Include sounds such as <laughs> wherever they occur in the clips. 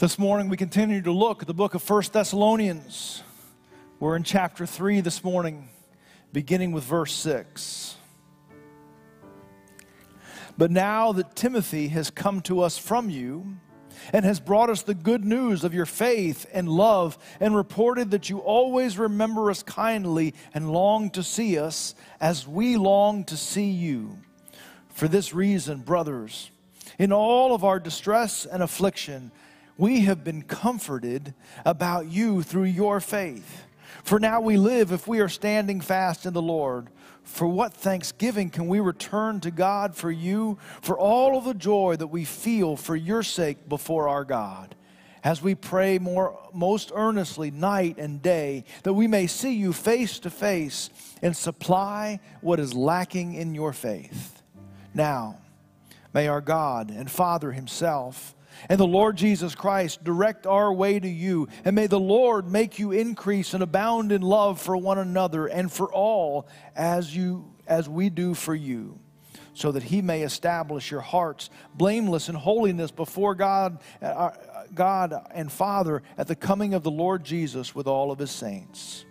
This morning we continue to look at the book of First Thessalonians. We're in chapter 3 this morning, beginning with verse 6. But now that Timothy has come to us from you and has brought us the good news of your faith and love, and reported that you always remember us kindly and long to see us as we long to see you. For this reason, brothers, in all of our distress and affliction, we have been comforted about you through your faith. For now we live if we are standing fast in the Lord. For what thanksgiving can we return to God for you, for all of the joy that we feel for your sake before our God? As we pray more, most earnestly night and day, that we may see you face to face and supply what is lacking in your faith. Now, may our God and Father Himself and the Lord Jesus Christ direct our way to you. And may the Lord make you increase and abound in love for one another and for all as you as we do for you, so that he may establish your hearts blameless in holiness before God, uh, God and Father at the coming of the Lord Jesus with all of his saints.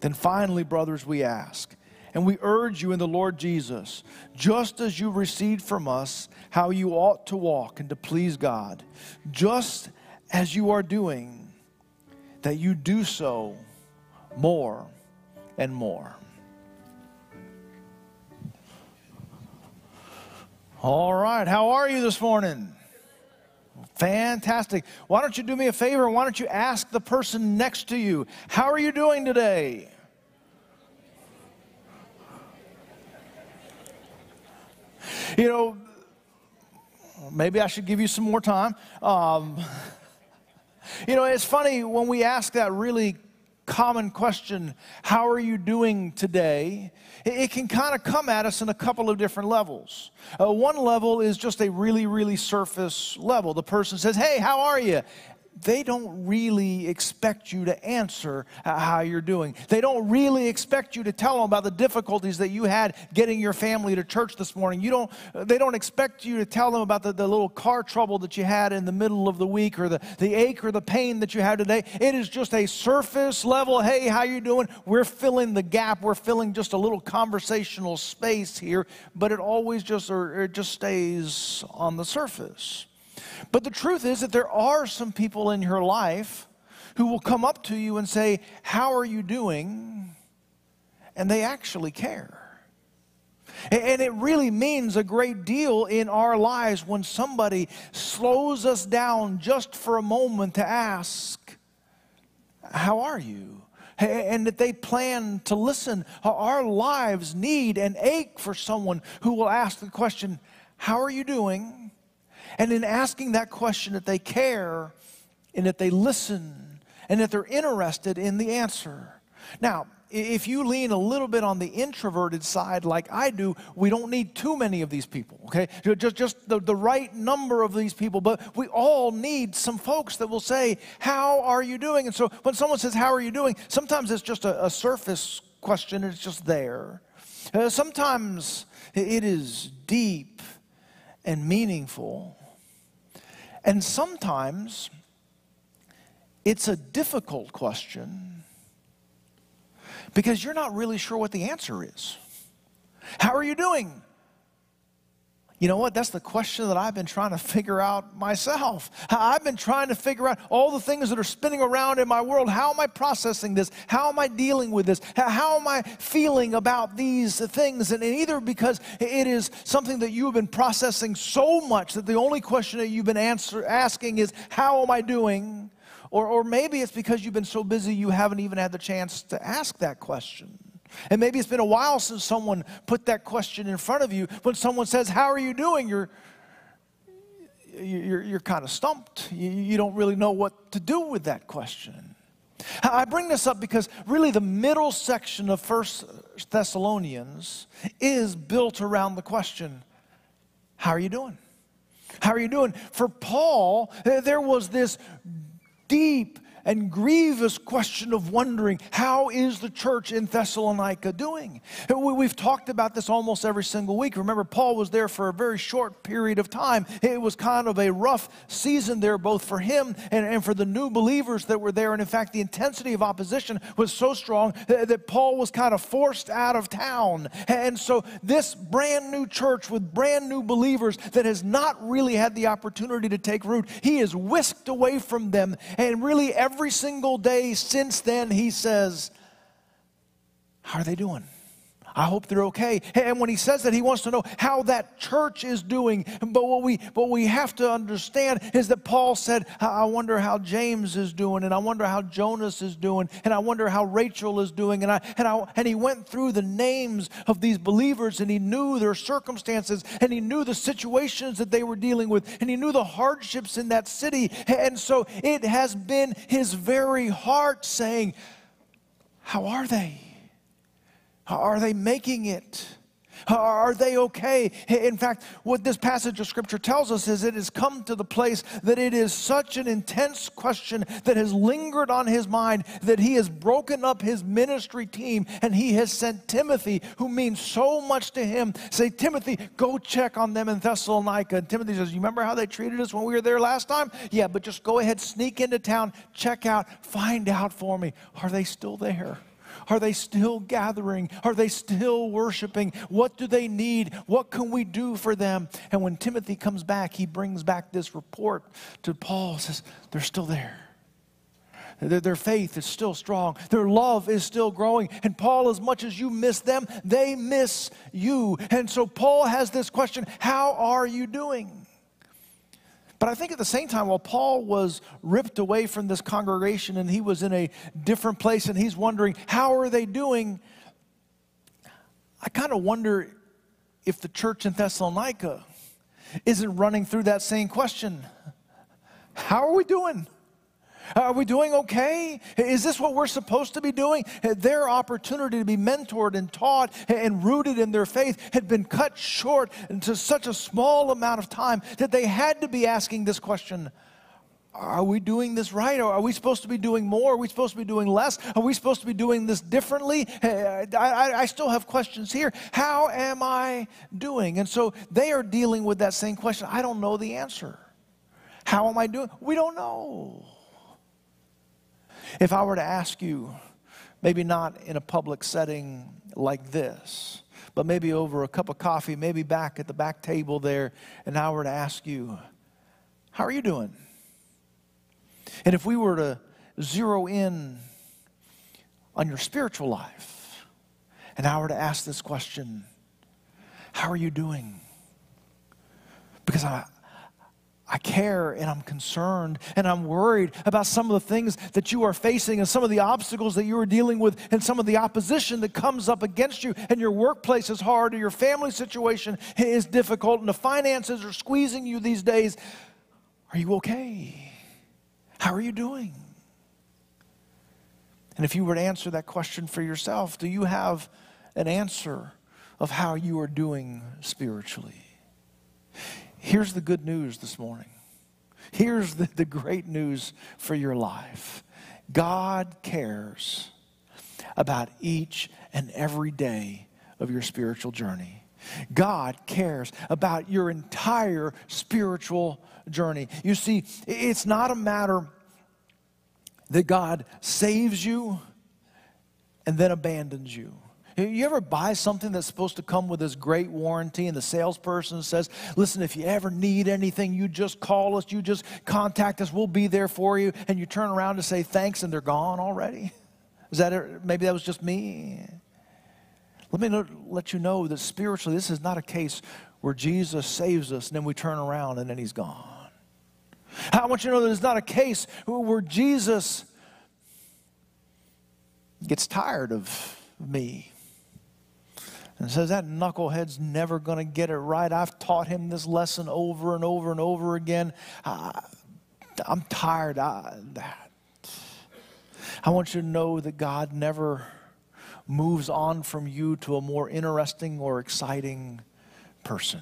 Then finally, brothers, we ask and we urge you in the Lord Jesus, just as you received from us how you ought to walk and to please God, just as you are doing, that you do so more and more. All right, how are you this morning? Fantastic. Why don't you do me a favor? Why don't you ask the person next to you, How are you doing today? You know, maybe I should give you some more time. Um, you know, it's funny when we ask that really common question, How are you doing today? It can kind of come at us in a couple of different levels. Uh, one level is just a really, really surface level. The person says, Hey, how are you? They don't really expect you to answer how you're doing. They don't really expect you to tell them about the difficulties that you had getting your family to church this morning. You don't, they don't expect you to tell them about the, the little car trouble that you had in the middle of the week or the, the ache or the pain that you had today. It is just a surface level, hey, how you doing? We're filling the gap. We're filling just a little conversational space here, but it always just, or it just stays on the surface. But the truth is that there are some people in your life who will come up to you and say, How are you doing? And they actually care. And it really means a great deal in our lives when somebody slows us down just for a moment to ask, How are you? And that they plan to listen. Our lives need and ache for someone who will ask the question, How are you doing? And in asking that question, that they care and that they listen and that they're interested in the answer. Now, if you lean a little bit on the introverted side like I do, we don't need too many of these people, okay? Just, just the, the right number of these people, but we all need some folks that will say, How are you doing? And so when someone says, How are you doing? Sometimes it's just a, a surface question, it's just there. Uh, sometimes it is deep and meaningful. And sometimes it's a difficult question because you're not really sure what the answer is. How are you doing? You know what? That's the question that I've been trying to figure out myself. I've been trying to figure out all the things that are spinning around in my world. How am I processing this? How am I dealing with this? How am I feeling about these things? And either because it is something that you have been processing so much that the only question that you've been answer, asking is, How am I doing? Or, or maybe it's because you've been so busy you haven't even had the chance to ask that question. And maybe it's been a while since someone put that question in front of you. When someone says, How are you doing? You're, you're, you're kind of stumped. You, you don't really know what to do with that question. I bring this up because really the middle section of First Thessalonians is built around the question How are you doing? How are you doing? For Paul, there was this deep and grievous question of wondering how is the church in Thessalonica doing? We've talked about this almost every single week. Remember, Paul was there for a very short period of time. It was kind of a rough season there, both for him and, and for the new believers that were there. And in fact, the intensity of opposition was so strong that, that Paul was kind of forced out of town. And so, this brand new church with brand new believers that has not really had the opportunity to take root, he is whisked away from them. And really, every single day since then, he says, How are they doing? I hope they're okay. And when he says that, he wants to know how that church is doing. But what we, what we have to understand is that Paul said, I wonder how James is doing, and I wonder how Jonas is doing, and I wonder how Rachel is doing. And, I, and, I, and he went through the names of these believers, and he knew their circumstances, and he knew the situations that they were dealing with, and he knew the hardships in that city. And so it has been his very heart saying, How are they? Are they making it? Are they okay? In fact, what this passage of scripture tells us is it has come to the place that it is such an intense question that has lingered on his mind that he has broken up his ministry team and he has sent Timothy, who means so much to him, say, Timothy, go check on them in Thessalonica. And Timothy says, You remember how they treated us when we were there last time? Yeah, but just go ahead, sneak into town, check out, find out for me. Are they still there? Are they still gathering? Are they still worshiping? What do they need? What can we do for them? And when Timothy comes back, he brings back this report to Paul, says, They're still there. Their faith is still strong. Their love is still growing. And Paul, as much as you miss them, they miss you. And so Paul has this question How are you doing? But I think at the same time, while Paul was ripped away from this congregation and he was in a different place and he's wondering, how are they doing? I kind of wonder if the church in Thessalonica isn't running through that same question. How are we doing? Are we doing okay? Is this what we're supposed to be doing? Their opportunity to be mentored and taught and rooted in their faith had been cut short into such a small amount of time that they had to be asking this question Are we doing this right? Or are we supposed to be doing more? Are we supposed to be doing less? Are we supposed to be doing this differently? I, I, I still have questions here. How am I doing? And so they are dealing with that same question. I don't know the answer. How am I doing? We don't know. If I were to ask you, maybe not in a public setting like this, but maybe over a cup of coffee, maybe back at the back table there, and I were to ask you, How are you doing? And if we were to zero in on your spiritual life, and I were to ask this question, How are you doing? Because I, I care and I'm concerned and I'm worried about some of the things that you are facing and some of the obstacles that you are dealing with and some of the opposition that comes up against you and your workplace is hard or your family situation is difficult and the finances are squeezing you these days. Are you okay? How are you doing? And if you were to answer that question for yourself, do you have an answer of how you are doing spiritually? Here's the good news this morning. Here's the, the great news for your life God cares about each and every day of your spiritual journey. God cares about your entire spiritual journey. You see, it's not a matter that God saves you and then abandons you. You ever buy something that's supposed to come with this great warranty, and the salesperson says, Listen, if you ever need anything, you just call us, you just contact us, we'll be there for you. And you turn around to say thanks, and they're gone already? <laughs> Is that it? maybe that was just me? Let me let you know that spiritually, this is not a case where Jesus saves us and then we turn around and then he's gone. I want you to know that it's not a case where Jesus gets tired of me and says that knucklehead's never going to get it right. I've taught him this lesson over and over and over again. I, am tired of that. I want you to know that God never moves on from you to a more interesting or exciting person.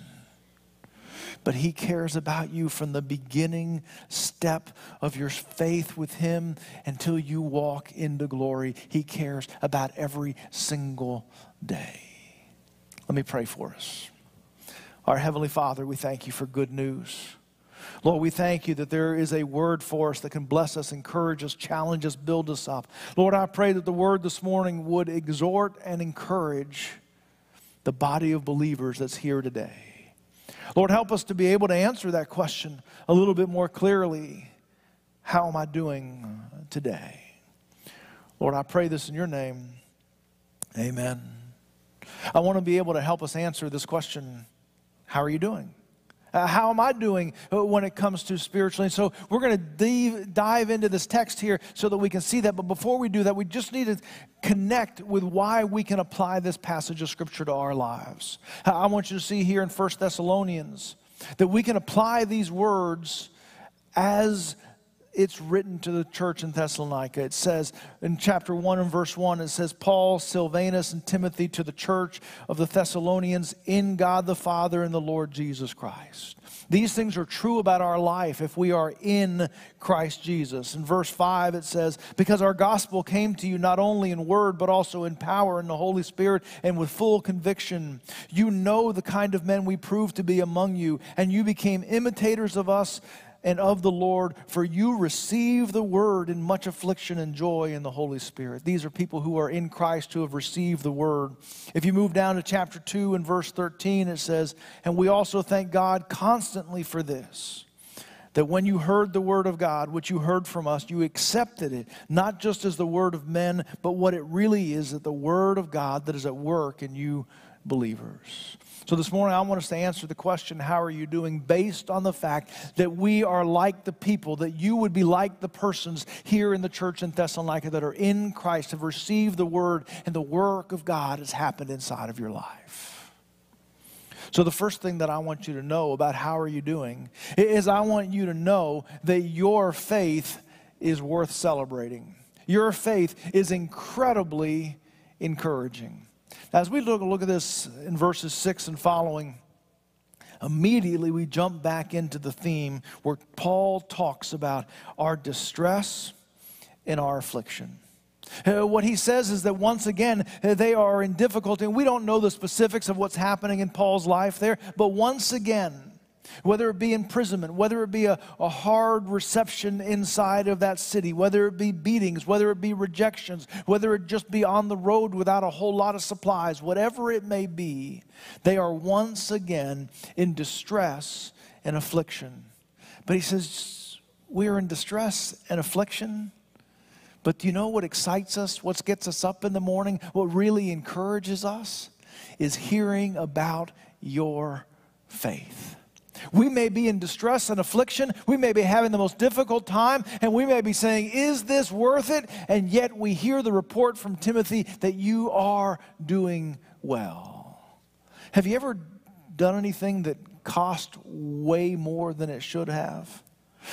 but He cares about you from the beginning step of your faith with Him until you walk into glory. He cares about every single day. Let me pray for us. Our Heavenly Father, we thank you for good news. Lord, we thank you that there is a word for us that can bless us, encourage us, challenge us, build us up. Lord, I pray that the word this morning would exhort and encourage the body of believers that's here today. Lord, help us to be able to answer that question a little bit more clearly. How am I doing today? Lord, I pray this in your name. Amen. I want to be able to help us answer this question How are you doing? Uh, how am I doing uh, when it comes to spiritually? And so we're going to dive into this text here so that we can see that. But before we do that, we just need to connect with why we can apply this passage of Scripture to our lives. I want you to see here in 1 Thessalonians that we can apply these words as it's written to the church in Thessalonica. It says in chapter 1 and verse 1, it says, Paul, Silvanus, and Timothy to the church of the Thessalonians in God the Father and the Lord Jesus Christ. These things are true about our life if we are in Christ Jesus. In verse 5, it says, Because our gospel came to you not only in word, but also in power in the Holy Spirit and with full conviction. You know the kind of men we proved to be among you, and you became imitators of us and of the Lord, for you receive the word in much affliction and joy in the Holy Spirit. These are people who are in Christ who have received the word. If you move down to chapter 2 and verse 13, it says, And we also thank God constantly for this. That when you heard the word of God, which you heard from us, you accepted it, not just as the word of men, but what it really is that the word of God that is at work in you believers. So this morning, I want us to answer the question, How are you doing? based on the fact that we are like the people, that you would be like the persons here in the church in Thessalonica that are in Christ, have received the word, and the work of God has happened inside of your life. So, the first thing that I want you to know about how are you doing is I want you to know that your faith is worth celebrating. Your faith is incredibly encouraging. As we look, look at this in verses 6 and following, immediately we jump back into the theme where Paul talks about our distress and our affliction. Uh, what he says is that once again, uh, they are in difficulty, and we don't know the specifics of what's happening in Paul's life there, but once again, whether it be imprisonment, whether it be a, a hard reception inside of that city, whether it be beatings, whether it be rejections, whether it just be on the road without a whole lot of supplies, whatever it may be, they are once again in distress and affliction. But he says, We are in distress and affliction. But do you know what excites us? What gets us up in the morning? What really encourages us? Is hearing about your faith. We may be in distress and affliction. We may be having the most difficult time, and we may be saying, Is this worth it? And yet we hear the report from Timothy that you are doing well. Have you ever done anything that cost way more than it should have?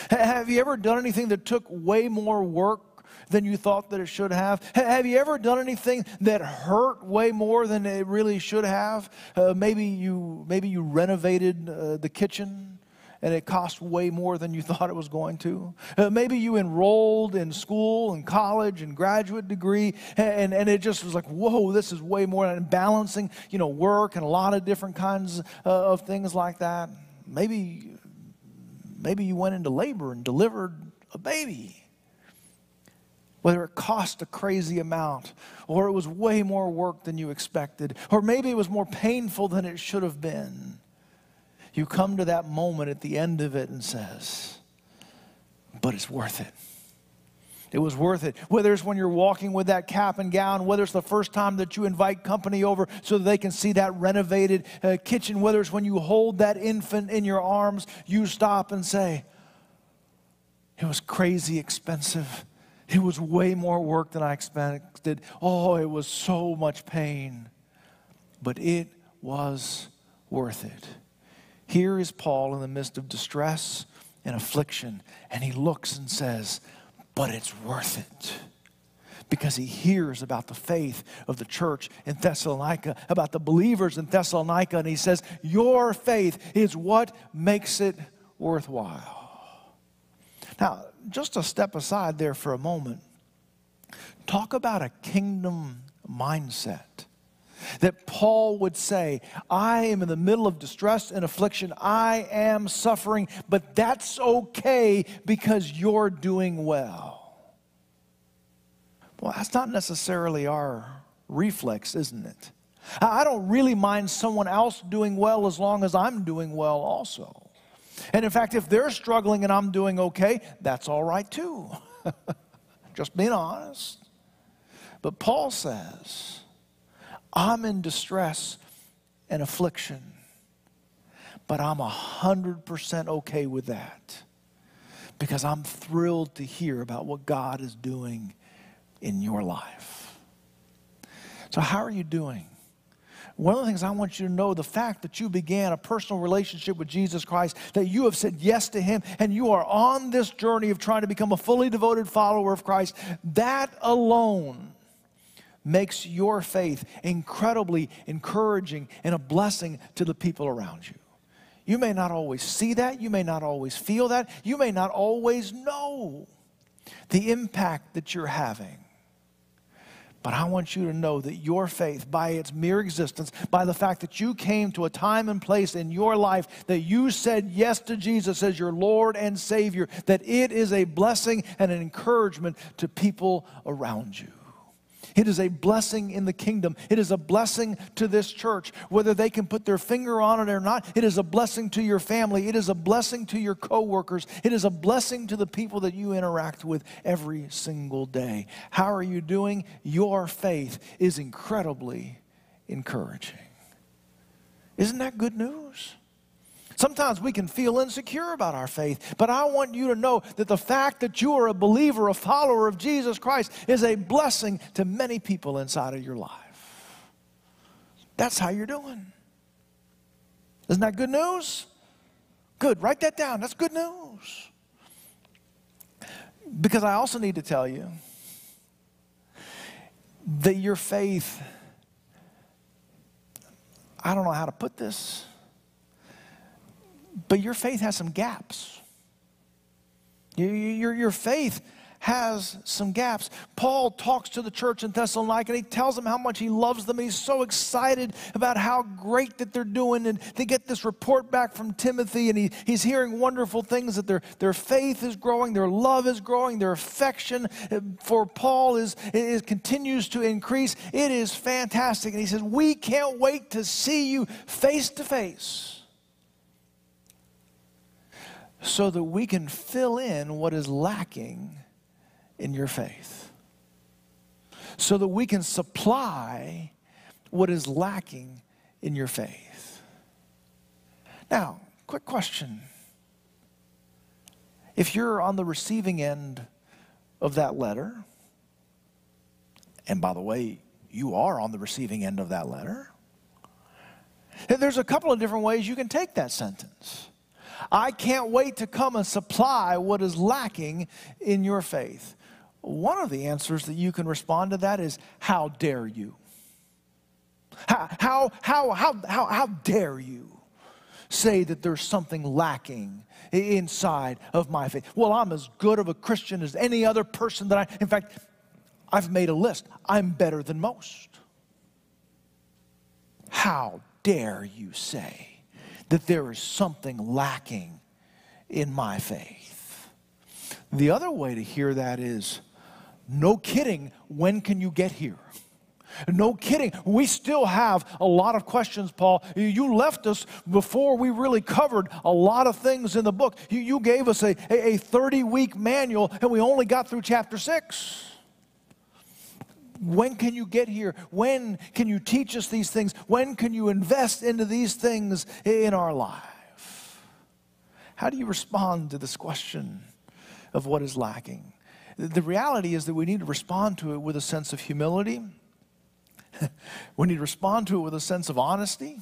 Have you ever done anything that took way more work than you thought that it should have? Have you ever done anything that hurt way more than it really should have? Uh, maybe you maybe you renovated uh, the kitchen and it cost way more than you <laughs> thought it was going to. Uh, maybe you enrolled in school and college and graduate degree, and, and it just was like, whoa, this is way more. And balancing, you know, work and a lot of different kinds uh, of things like that. Maybe, maybe you went into labor and delivered a baby whether it cost a crazy amount or it was way more work than you expected, or maybe it was more painful than it should have been. You come to that moment at the end of it and says, but it's worth it. It was worth it. Whether it's when you're walking with that cap and gown, whether it's the first time that you invite company over so that they can see that renovated uh, kitchen, whether it's when you hold that infant in your arms, you stop and say, It was crazy expensive it was way more work than I expected. Oh, it was so much pain. But it was worth it. Here is Paul in the midst of distress and affliction, and he looks and says, But it's worth it because he hears about the faith of the church in Thessalonica, about the believers in Thessalonica, and he says, Your faith is what makes it worthwhile. Now, just to step aside there for a moment, talk about a kingdom mindset. That Paul would say, I am in the middle of distress and affliction. I am suffering, but that's okay because you're doing well. Well, that's not necessarily our reflex, isn't it? I don't really mind someone else doing well as long as I'm doing well also. And in fact, if they're struggling and I'm doing okay, that's all right too. <laughs> Just being honest. But Paul says, I'm in distress and affliction, but I'm 100% okay with that because I'm thrilled to hear about what God is doing in your life. So, how are you doing? One of the things I want you to know the fact that you began a personal relationship with Jesus Christ, that you have said yes to Him, and you are on this journey of trying to become a fully devoted follower of Christ, that alone makes your faith incredibly encouraging and a blessing to the people around you. You may not always see that, you may not always feel that, you may not always know the impact that you're having. But I want you to know that your faith, by its mere existence, by the fact that you came to a time and place in your life that you said yes to Jesus as your Lord and Savior, that it is a blessing and an encouragement to people around you. It is a blessing in the kingdom. It is a blessing to this church. Whether they can put their finger on it or not, it is a blessing to your family. It is a blessing to your coworkers. It is a blessing to the people that you interact with every single day. How are you doing? Your faith is incredibly encouraging. Isn't that good news? Sometimes we can feel insecure about our faith, but I want you to know that the fact that you are a believer, a follower of Jesus Christ, is a blessing to many people inside of your life. That's how you're doing. Isn't that good news? Good. Write that down. That's good news. Because I also need to tell you that your faith, I don't know how to put this but your faith has some gaps. Your, your, your faith has some gaps. Paul talks to the church in Thessalonica and he tells them how much he loves them. He's so excited about how great that they're doing. And they get this report back from Timothy and he, he's hearing wonderful things that their, their faith is growing, their love is growing, their affection for Paul is, is continues to increase. It is fantastic. And he says, We can't wait to see you face to face so that we can fill in what is lacking in your faith, so that we can supply what is lacking in your faith. Now, quick question. If you're on the receiving end of that letter, and by the way, you are on the receiving end of that letter, there's a couple of different ways you can take that sentence. I can't wait to come and supply what is lacking in your faith. One of the answers that you can respond to that is, How dare you? How, how, how, how, how, dare you say that there's something lacking inside of my faith? Well, I'm as good of a Christian as any other person that I, in fact, I've made a list. I'm better than most. How dare you say that there is something lacking in my faith. The other way to hear that is no kidding, when can you get here? No kidding. We still have a lot of questions, Paul. You left us before we really covered a lot of things in the book. You, gave us a, a 30 week manual, and we only got through chapter 6. When can you get here? When can you teach us these things? When can you invest into these things in our life? How do you respond to this question of what is lacking? The reality is that we need to respond to it with a sense of humility. <laughs> we need to respond to it with a sense of honesty.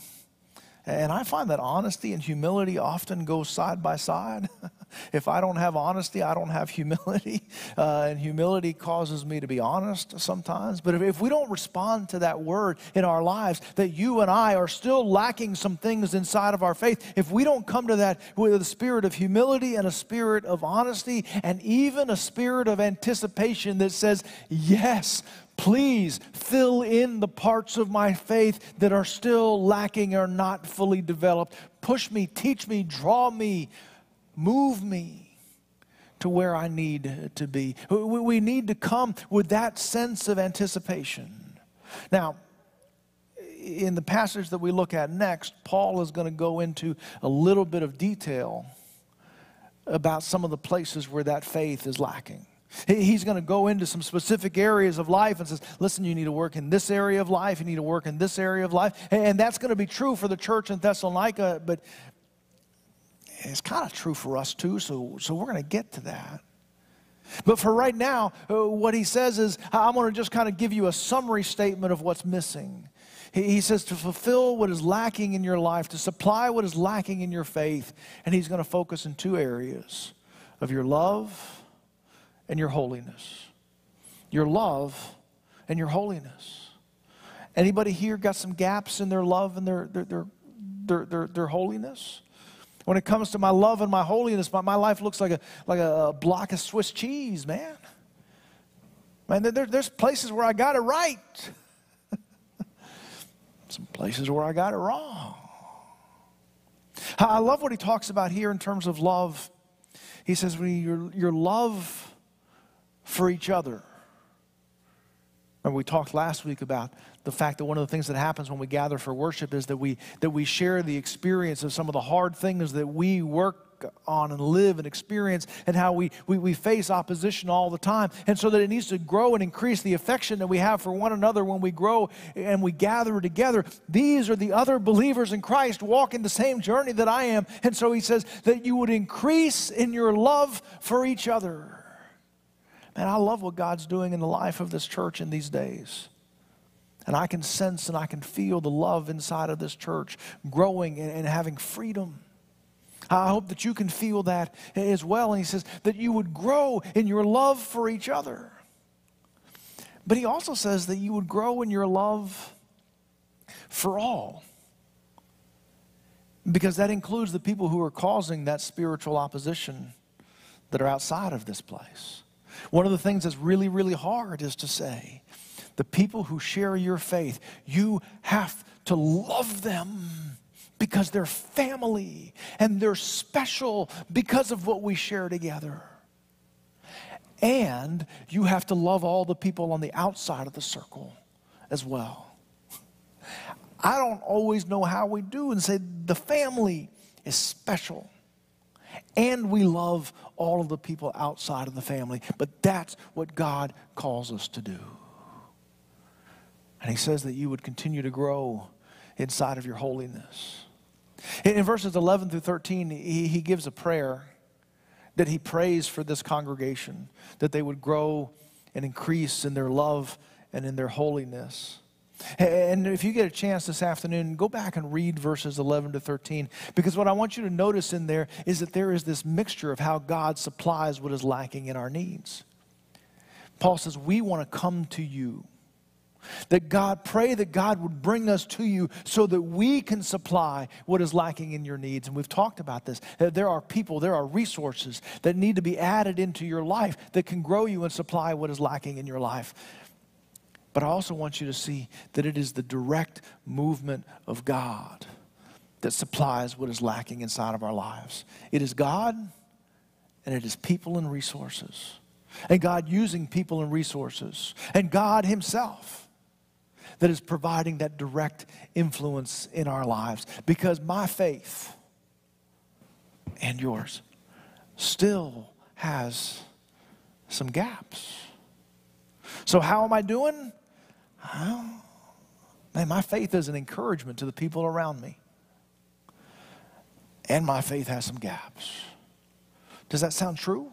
And I find that honesty and humility often go side by side. <laughs> If I don't have honesty, I don't have <laughs> humility. Uh, and humility causes me to be honest sometimes. But if, if we don't respond to that word in our lives, that you and I are still lacking some things inside of our faith, if we don't come to that with a spirit of humility and a spirit of honesty and even a spirit of anticipation that says, Yes, Please fill in the parts of my faith that are still lacking or not fully developed. Push me, teach me, draw me, move me to where I need to be. We need to come with that sense of anticipation. Now, in the passage that we look at next, Paul is going to go into a little bit of detail about some of the places where that faith is lacking. He's going to go into some specific areas of life and says, listen, you need to work in this area of life, you need to work in this area of life. And that's going to be true for the church in Thessalonica, but it's kind of true for us too, so, so we're going to get to that. But for right now, uh, what he says is, I'm going to just kind of give you a summary statement of what's missing. He says to fulfill what is lacking in your life, to supply what is lacking in your faith. And he's going to focus in two areas of your love and your holiness. Your love and your holiness. Anybody here got some gaps in their love and their, their, their, their, their, their holiness? When it comes to my love and my holiness, my, my life looks like a, like a block of Swiss cheese, man. Man, there, there's places where I got it right, <laughs> some places where I got it wrong. I love what he talks about here in terms of love. He says, when your, your love for each other. Remember, we talked last week about the fact that one of the things that happens when we gather for worship is that we, that we share the experience of some of the hard things that we work on and live and experience and how we, we, we face opposition all the time. And so that it needs to grow and increase the affection that we have for one another when we grow and we gather together. These are the other believers in Christ walking the same journey that I am. And so he says that you would increase in your love for each other. Man, I love what God's doing in the life of this church in these days. And I can sense and I can feel the love inside of this church growing and, and having freedom. I hope that you can feel that as well. And he says that you would grow in your love for each other. But he also says that you would grow in your love for all. Because that includes the people who are causing that spiritual opposition that are outside of this place. One of the things that's really, really hard is to say, the people who share your faith, you have to love them because they're family and they're special because of what we share together. And you have to love all the people on the outside of the circle as well. I don't always know how we do and say the family is special and we love all of the people outside of the family. But that's what God calls us to do. And He says that you would continue to grow inside of your holiness. In, verses 11 through 13, he, he gives a prayer that he prays for this congregation, that they would grow and increase in their love and in their holiness. And if you get a chance this afternoon, go back and read verses 11 to 13, because what I want you to notice in there is that there is this mixture of how God supplies what is lacking in our needs. Paul says, We want to come to you. That God, pray that God would bring us to you so that we can supply what is lacking in your needs. And we've talked about this. That there are people, there are resources that need to be added into your life that can grow you and supply what is lacking in your life. But I also want you to see that it is the direct movement of God that supplies what is lacking inside of our lives. It is God and it is people and resources. And God using people and resources. And God Himself that is providing that direct influence in our lives. Because my faith and yours still has some gaps. So, how am I doing? Man, my faith is an encouragement to the people around me. And my faith has some gaps. Does that sound true?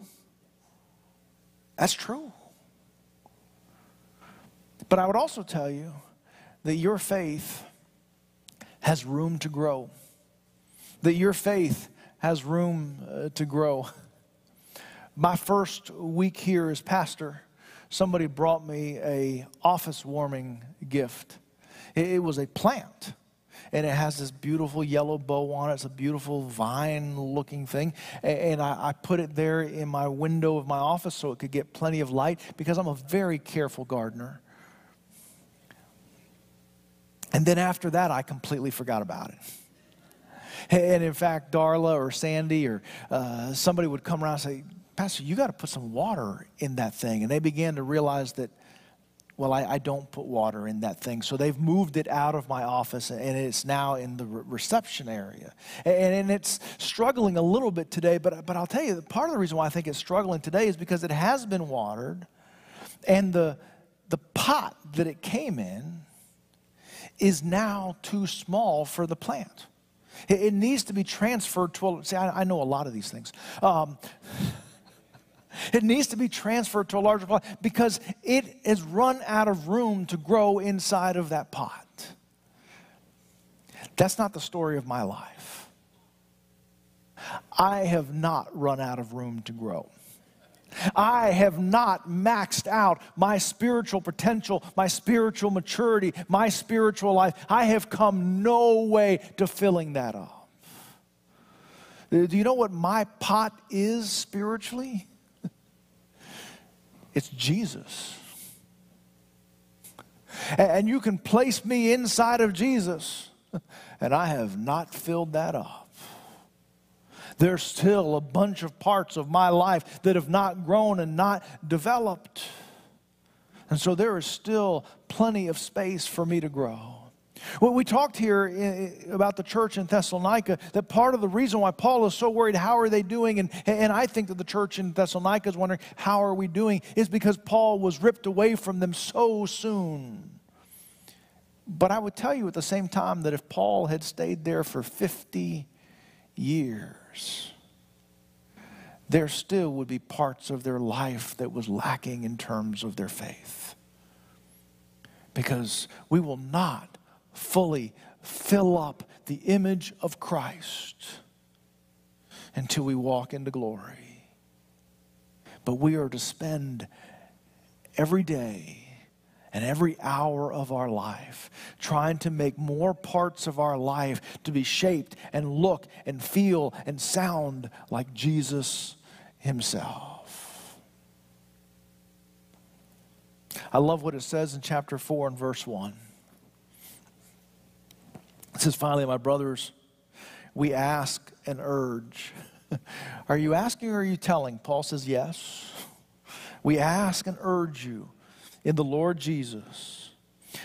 That's true. But I would also tell you that your faith has room to grow, that your faith has room uh, to grow. my first week here as pastor, somebody brought me a office warming gift. It was a plant and it has this beautiful yellow bow on it. It's a beautiful vine looking thing. And I, I, put it there in my window of my office so it could get plenty of light because I'm a very careful gardener. And then after that, I completely forgot about it. And in fact, Darla or Sandy or uh, somebody would come around and say, Pastor, you got to put some water in that thing. And they began to realize that well, I, I, don't put water in that thing. So they've moved it out of my office and it's now in the reception area. And, and it's struggling a little bit today, but, but I'll tell you, part of the reason why I think it's struggling today is because it has been watered and the, the pot that it came in is now too small for the plant. It, it needs to be transferred to a, see, I, I know a lot of these things. Um, <laughs> it needs to be transferred to a larger pot because it has run out of room to grow inside of that pot. That's not the story of my life. I have not run out of room to grow. I have not maxed out my spiritual potential, my spiritual maturity, my spiritual life. I have come no way to filling that up. Do you know what my pot is spiritually? <laughs> It's Jesus. And you can place me inside of Jesus, <laughs> and I have not filled that up. There's still a bunch of parts of my life that have not grown and not developed. And so there is still plenty of space for me to grow. Well, we talked here about the church in Thessalonica that part of the reason why Paul is so worried, how are they doing? And, and I think that the church in Thessalonica is wondering, how are we doing? Is because Paul was ripped away from them so soon. But I would tell you at the same time that if Paul had stayed there for 50 years, there still would be parts of their life that was lacking in terms of their faith. Because we will not fully fill up the image of Christ until we walk into glory. But we are to spend every day and every hour of our life trying to make more parts of our life to be shaped and look and feel and sound like Jesus himself. I love what it says in chapter 4 and verse 1. It says, finally, my brothers, we ask and urge. <laughs> are you asking or are you telling? Paul says, yes. We ask and urge you in the Lord Jesus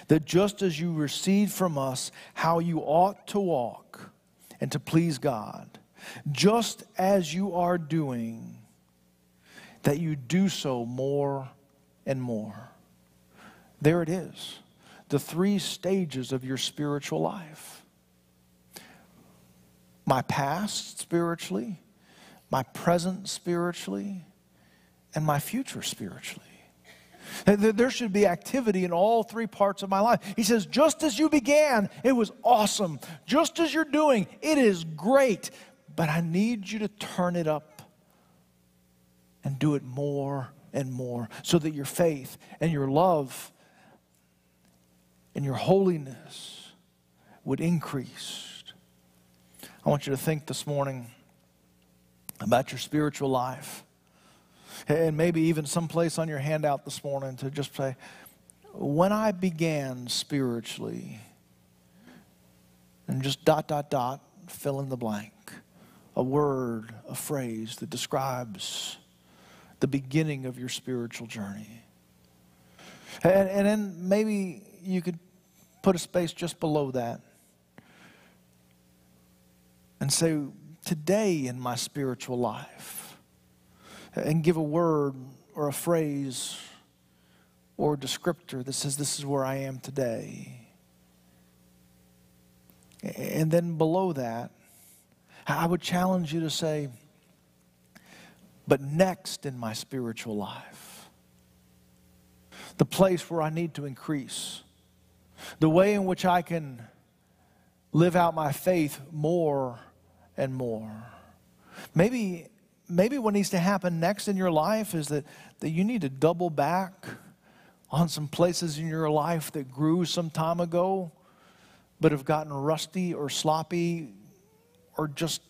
that just as you received from us how you ought to walk and to please God, just as you are doing, that you do so more and more. There it is the three stages of your spiritual life my past spiritually, my present spiritually, and my future spiritually. There should be activity in all three parts of my life. He says, just as you began, it was awesome. Just as you're doing, it is great. But I need you to turn it up and do it more and more so that your faith and your love and your holiness would increase. I want you to think this morning about your spiritual life. And maybe even someplace on your handout this morning to just say, when I began spiritually, and just dot, dot, dot, fill in the blank. A word, a phrase that describes the beginning of your spiritual journey. And, and then maybe you could put a space just below that and say, Today in my spiritual life, and give a word or a phrase or a descriptor that says, This is where I am today. And then below that, I would challenge you to say, But next in my spiritual life, the place where I need to increase, the way in which I can live out my faith more and more. Maybe maybe what needs to happen next in your life is that, that you need to double back on some places in your life that grew some time ago but have gotten rusty or sloppy or just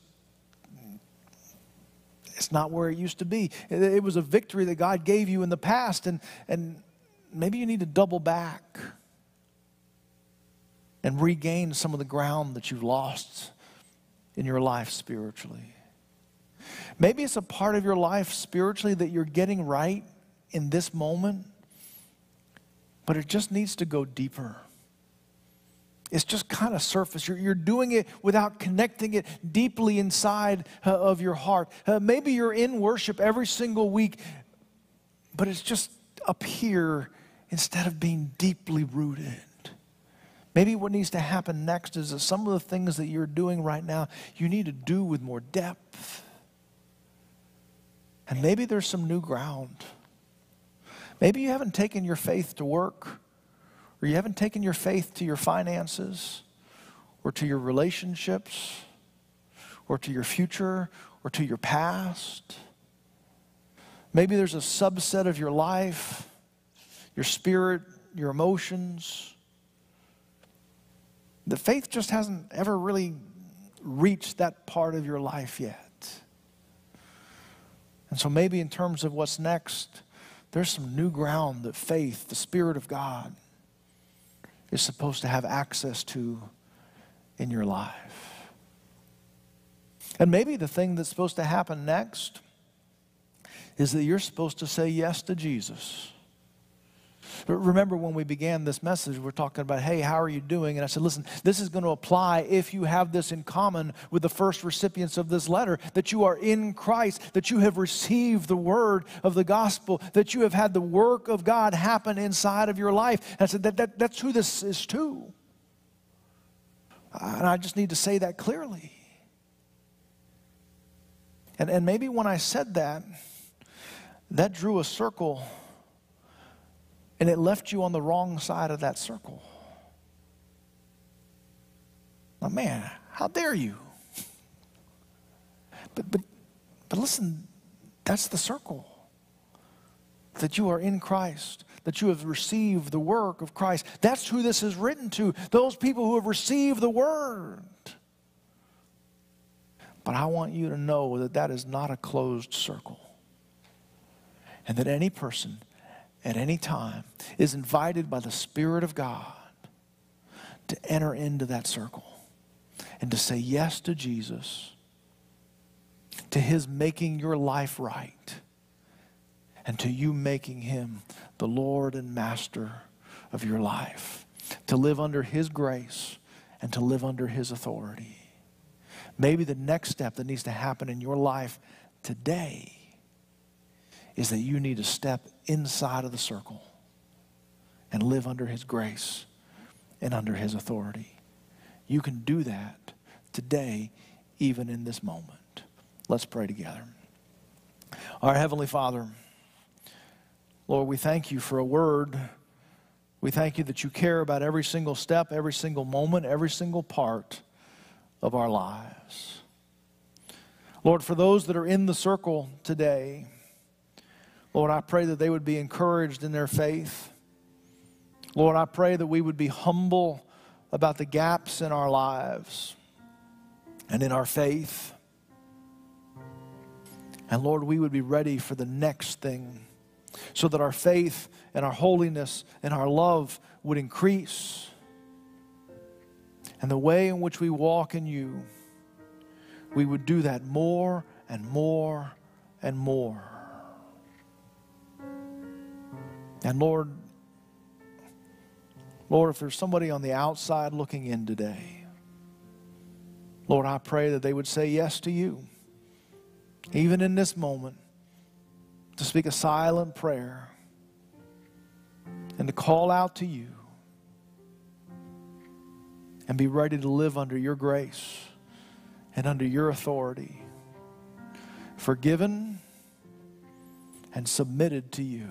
it's not where it used to be. It, was a victory that God gave you in the past, and, and maybe you need to double back and regain some of the ground that you've lost in your life spiritually. Maybe it's a part of your life spiritually that you're getting right in this moment, but it just needs to go deeper. It's just kind of surface. You're, you're doing it without connecting it deeply inside uh, of your heart. Uh, maybe you're in worship every single week, but it's just up here instead of being deeply rooted. Maybe what needs to happen next is that some of the things that you're doing right now, you need to do with more depth. And maybe there's some new ground. Maybe you haven't taken your faith to work or you haven't taken your faith to your finances or to your relationships or to your future or to your past. Maybe there's a subset of your life, your spirit, your emotions. The faith just hasn't ever really reached that part of your life yet. And so, maybe in terms of what's next, there's some new ground that faith, the Spirit of God, is supposed to have access to in your life. And maybe the thing that's supposed to happen next is that you're supposed to say yes to Jesus. But remember when we began this message, we're talking about, hey, how are you doing? And I said, listen, this is going to apply if you have this in common with the first recipients of this letter that you are in Christ, that you have received the word of the gospel, that you have had the work of God happen inside of your life. And I said, that, that, that's who this is to. And I just need to say that clearly. And, and maybe when I said that, that drew a circle and it left you on the wrong side of that circle. Well, man, how dare you? But, but, but listen, that's the circle. That you are in Christ, that you have received the work of Christ. That's who this is written to, those people who have received the word. But I want you to know that that is not a closed circle. And that any person at any time is invited by the Spirit of God to enter into that circle and to say yes to Jesus, to His making your life right, and to you making Him the Lord and Master of your life, to live under His grace and to live under His authority. Maybe the next step that needs to happen in your life today is that you need to step inside of the circle and live under His grace and under His authority. You can do that today, even in this moment. Let's pray together. Our Heavenly Father, Lord, we thank you for a word. We thank you that you care about every single step, every single moment, every single part of our lives. Lord, for those that are in the circle today, Lord, I pray that they would be encouraged in their faith. Lord, I pray that we would be humble about the gaps in our lives and in our faith. And Lord, we would be ready for the next thing so that our faith and our holiness and our love would increase. And the way in which we walk in you, we would do that more and more and more. And Lord, Lord, if there's somebody on the outside looking in today, Lord, I pray that they would say yes to you, even in this moment, to speak a silent prayer and to call out to you and be ready to live under your grace and under your authority, forgiven and submitted to you.